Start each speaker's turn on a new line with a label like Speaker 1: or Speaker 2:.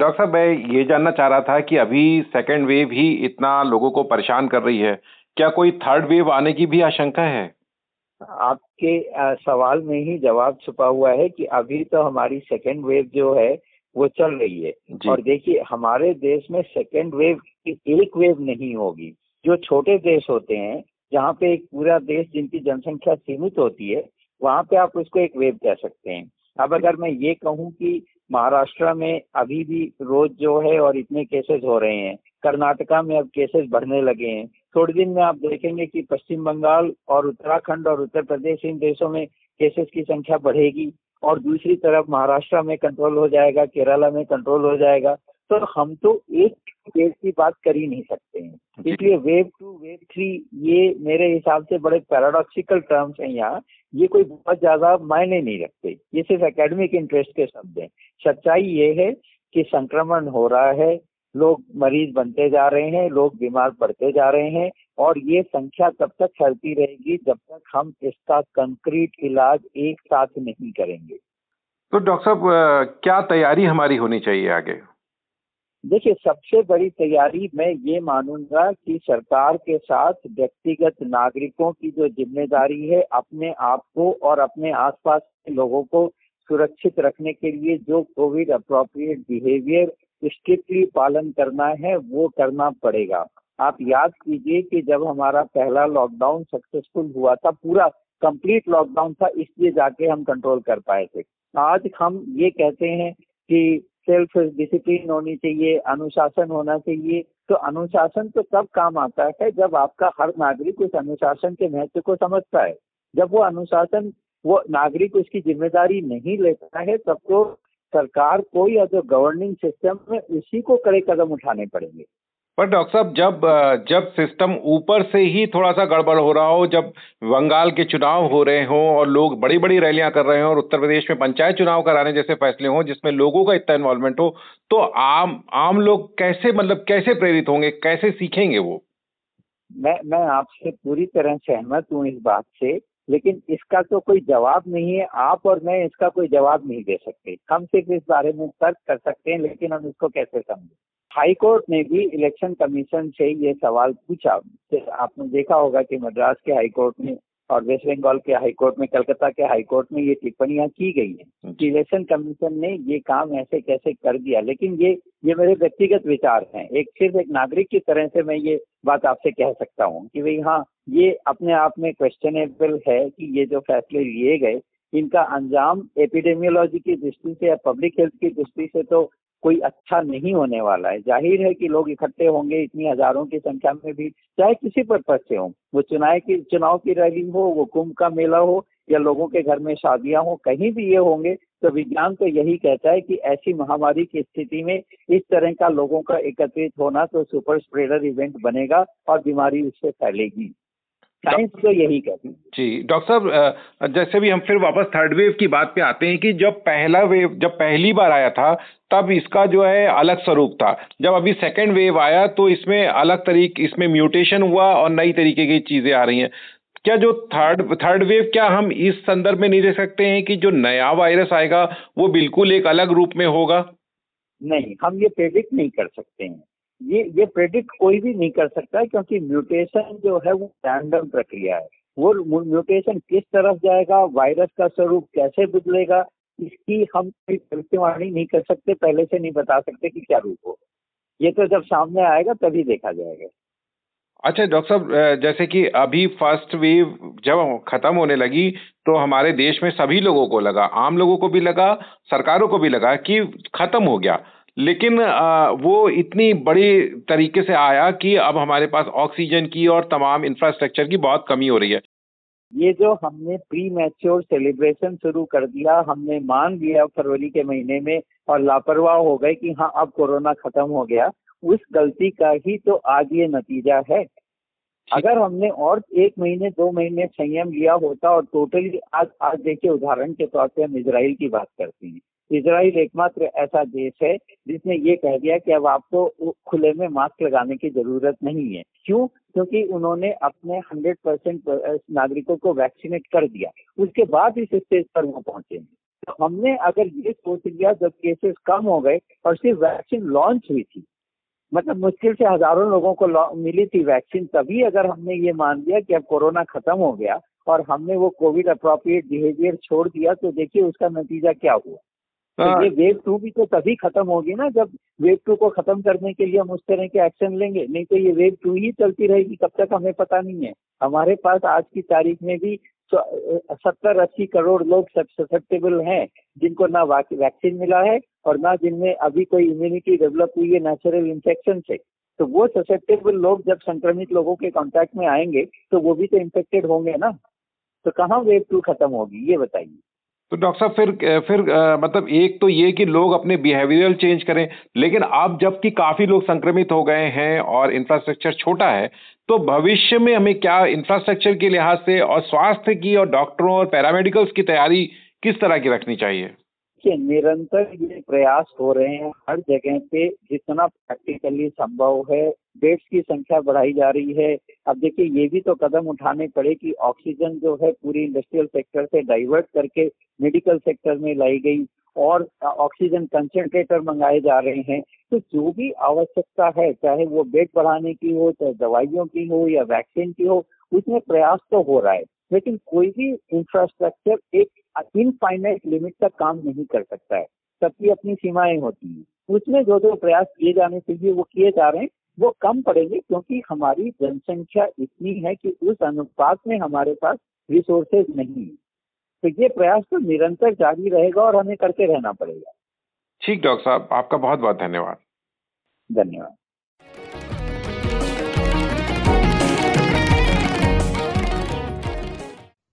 Speaker 1: Doctor साहब मैं ये जानना चाह रहा था कि अभी सेकेंड वेव ही इतना लोगों को परेशान कर रही है। क्या कोई थर्ड वेव आने की भी आशंका है?
Speaker 2: आपके सवाल में ही जवाब छुपा हुआ है कि अभी तो हमारी सेकेंड वेव जो है वो चल रही है। और देखिए हमारे देश में सेकेंड वेव की एक वेव नहीं होगी। जो छोटे देश होते हैं जहाँ पे एक पूरा देश जिनकी जनसंख्या सीमित होती है वहाँ पे आप उसको एक वेव कह सकते हैं। अब अगर मैं ये कहूँ कि महाराष्ट्र में अभी भी रोज जो है और इतने केसेस हो रहे हैं। कर्नाटका में अब केसेस बढ़ने लगे हैं। थोड़े दिन में आप देखेंगे कि पश्चिम बंगाल और उत्तराखंड और उत्तर प्रदेश इन देशों में केसेस की संख्या बढ़ेगी और दूसरी तरफ़ महाराष्ट्र में कंट्रोल हो जाएगा, केरला में कंट्रोल हो जाएगा। तो हम तो एक वेव की बात कर ही नहीं सकते हैं। इसलिए वेव टू वेव थ्री ये मेरे हिसाब से बड़े पैराडॉक्सिकल टर्म्स हैं यहाँ। ये कोई बहुत ज़्यादा मायने नहीं रखते। ये सिर्फ़ एकेडमिक इंटरेस्ट के शब्द हैं। सच्चाई ये है कि संक्रमण हो रहा है लोग मरीज़ बनते जा रहे हैं लोग बीमार पड़ते जा रहे हैं और ये संख्या तब तक फैलती रहेगी जब तक हम इसका कंक्रीट इलाज एक साथ नहीं करेंगे।
Speaker 1: तो डॉक्टर साहब क्या तैयारी हमारी होनी चाहिए आगे?
Speaker 2: देखिए, सबसे बड़ी तैयारी मैं ये मानूँगा कि सरकार के साथ व्यक्तिगत नागरिकों की जो ज़िम्मेदारी है, अपने आप को और अपने आसपास के लोगों को सुरक्षित रखने के लिए जो कोविड अप्रोप्रिएट बिहेवियर स्ट्रिक्टली पालन करना है, वो करना पड़ेगा। आप याद कीजिए कि जब हमारा पहला लॉकडाउन सक्सेसफुल हुआ था, पूरा कंप्लीट लॉकडाउन था, इसलिए जाके हम कंट्रोल कर पाए थे। आज हम ये कहते हैं कि सेल्फ डिसिप्लिन होनी चाहिए, अनुशासन होना चाहिए। तो अनुशासन तो तब काम आता है जब आपका हर नागरिक उस अनुशासन के महत्व को समझता है। जब वो अनुशासन, वो नागरिक उसकी ज़िम्मेदारी नहीं लेता है, तब तो सरकार को या जो गवर्निंग सिस्टम है उसी को कड़े कदम उठाने पड़ेंगे।
Speaker 1: पर डॉक्टर साहब, जब जब सिस्टम ऊपर से ही थोड़ा सा गड़बड़ हो रहा हो, जब बंगाल के चुनाव हो रहे हों और लोग बड़ी बड़ी रैलियाँ कर रहे हों और उत्तर प्रदेश में पंचायत चुनाव कराने जैसे फैसले हों, जिसमें लोगों का इतना इन्वॉल्वमेंट हो तो आम आम लोग कैसे मतलब कैसे प्रेरित होंगे? कैसे सीखेंगे वो?
Speaker 2: मैं मैं आपसे पूरी तरह सहमत हूँ इस बात से, लेकिन इसका तो कोई जवाब नहीं है। आप और मैं इसका कोई जवाब नहीं दे सकते। हम सिर्फ़ इस बारे में तर्क कर सकते हैं, लेकिन हम इसको कैसे समझें? हाई कोर्ट ने भी इलेक्शन कमीशन से ये सवाल पूछा। आपने देखा होगा कि मद्रास के हाई कोर्ट में और वेस्ट बंगाल के हाई कोर्ट में कलकत्ता के हाई कोर्ट में ये टिप्पणियाँ की गई हैं कि इलेक्शन कमीशन ने ये काम ऐसे कैसे कर दिया। लेकिन ये ये मेरे व्यक्तिगत विचार हैं। एक सिर्फ़ एक नागरिक की तरह से मैं ये बात आपसे कह सकता हूँ कि भाई हाँ ये अपने आप में क्वेश्चनेबल है कि ये जो फैसले लिए गए इनका अंजाम एपिडेमियोलॉजी की दृष्टि से या पब्लिक हेल्थ की दृष्टि से तो कोई अच्छा नहीं होने वाला है। ज़ाहिर है कि लोग इकट्ठे होंगे, इतनी हज़ारों की संख्या में भी, चाहे किसी पर्पज से हो, वो चुनाव की चुनाव की रैली हो, वो कुंभ का मेला हो, या लोगों के घर में शादियाँ हो, कहीं भी ये होंगे तो विज्ञान तो यही कहता है कि ऐसी महामारी की स्थिति में इस तरह का लोगों का एकत्रित होना तो सुपर स्प्रेडर इवेंट बनेगा और बीमारी उससे फैलेगी। साइंस तो यही कहती है।
Speaker 1: जी डॉक्टर साहब जैसे भी हम फिर वापस थर्ड वेव की बात पे आते हैं कि जब पहला वेव जब पहली बार आया था तब इसका जो है अलग स्वरूप था। जब अभी सेकेंड वेव आया तो इसमें अलग तरीके इसमें म्यूटेशन हुआ और नई तरीके की चीज़ें आ रही हैं। क्या जो थर्ड थर्ड वेव क्या हम इस संदर्भ में नहीं देख सकते हैं कि जो नया वायरस आएगा वो बिल्कुल एक अलग रूप में होगा?
Speaker 2: नहीं हम ये प्रेडिक्ट नहीं कर सकते हैं। ये ये प्रेडिक्ट कोई भी नहीं कर सकता क्योंकि म्यूटेशन जो है वो रैंडम प्रक्रिया है। वो म्यूटेशन किस तरफ़ जाएगा वायरस का स्वरूप कैसे बदलेगा, इसकी हम कोई भविष्यवाणी नहीं कर सकते, पहले से नहीं बता सकते कि क्या रूप हो ये तो जब सामने आएगा तभी देखा जाएगा।
Speaker 1: अच्छा डॉक्टर साहब जैसे कि अभी फ़र्स्ट वेव जब खत्म होने लगी तो हमारे देश में सभी लोगों को लगा, आम लोगों को भी लगा, सरकारों को भी लगा कि खत्म हो गया। लेकिन वो इतनी बड़ी तरीके से आया कि अब हमारे पास ऑक्सीजन की और तमाम इंफ्रास्ट्रक्चर की बहुत कमी हो रही है।
Speaker 2: ये जो हमने प्री मैच्योर सेलिब्रेशन शुरू कर दिया हमने मान लिया फरवरी के महीने में और लापरवाह हो गए कि हाँ अब कोरोना खत्म हो गया। उस गलती का ही तो आज ये नतीजा है। अगर हमने और एक महीने दो महीने संयम लिया होता और टोटली आज आज देखिए उदाहरण के तौर पे हम इसराइल की बात करते हैं। इसराइल एकमात्र ऐसा देश है जिसने ये कह दिया कि अब आपको खुले में मास्क लगाने की ज़रूरत नहीं है। क्यों? क्योंकि उन्होंने अपने 100 परसेंट नागरिकों को वैक्सीनेट कर दिया। उसके बाद इस स्टेज पर वो पहुँचे। तो हमने अगर ये सोच लिया, जब केसेस कम हो गए और सिर्फ़ वैक्सीन लॉन्च हुई थी मतलब मुश्किल से हज़ारों लोगों को मिली थी वैक्सीन, तभी अगर हमने ये मान लिया कि अब कोरोना खत्म हो गया और हमने वो कोविड अप्रोप्रिएट बिहेवियर छोड़ दिया तो देखिए उसका नतीजा क्या हुआ। तो हाँ। ये वेव टू भी तो तभी खत्म होगी ना जब वेव टू को खत्म करने के लिए हम उस तरह के एक्शन लेंगे। नहीं तो ये वेव टू ही चलती रहेगी। कब तक हमें पता नहीं है। हमारे पास आज की तारीख में भी सत्तर अस्सी करोड़ लोग ससेप्टेबल हैं जिनको ना वैक्सीन मिला है और ना जिनमें अभी कोई इम्यूनिटी डेवलप हुई है नेचुरल इन्फेक्शन से। तो वो ससेप्टेबल लोग जब संक्रमित लोगों के कांटेक्ट में आएँगे तो वो भी तो इन्फेक्टेड होंगे ना। तो कहाँ वेव टू खत्म होगी? ये बताइए।
Speaker 1: तो डॉक्टर साहब फिर फिर आ, मतलब एक तो ये कि लोग अपने बिहेवियरल चेंज करें लेकिन अब जबकि काफ़ी लोग संक्रमित हो गए हैं और इंफ्रास्ट्रक्चर छोटा है तो भविष्य में हमें क्या इंफ्रास्ट्रक्चर के लिहाज से और स्वास्थ्य की और डॉक्टरों और पैरामेडिकल्स की तैयारी किस तरह की रखनी चाहिए?
Speaker 2: कि निरंतर ये प्रयास हो रहे हैं हर जगह पे जितना प्रैक्टिकली संभव है। बेड्स की संख्या बढ़ाई जा रही है। अब देखिए, ये भी तो कदम उठाने पड़े कि ऑक्सीजन जो है पूरी इंडस्ट्रियल सेक्टर से डाइवर्ट करके मेडिकल सेक्टर में लाई गई और ऑक्सीजन कंसेंट्रेटर मंगाए जा रहे हैं। तो जो भी आवश्यकता है, चाहे वो बेड बढ़ाने की हो, चाहे दवाइयों की हो या वैक्सीन की हो, उसमें प्रयास तो हो रहा है। लेकिन कोई भी इंफ्रास्ट्रक्चर एक इनफाइनाइट लिमिट तक काम नहीं कर सकता है। सबकी अपनी सीमाएँ होती हैं। उसमें जो जो प्रयास किए जाने चाहिए वो किए जा रहे हैं वो कम पड़ेंगे क्योंकि हमारी जनसंख्या इतनी है कि उस अनुपात में हमारे पास रिसोर्सेज नहीं है। तो ये प्रयास तो निरंतर जारी रहेगा और हमें करते रहना पड़ेगा।
Speaker 1: ठीक डॉक्टर साहब आपका बहुत बहुत धन्यवाद।
Speaker 2: धन्यवाद।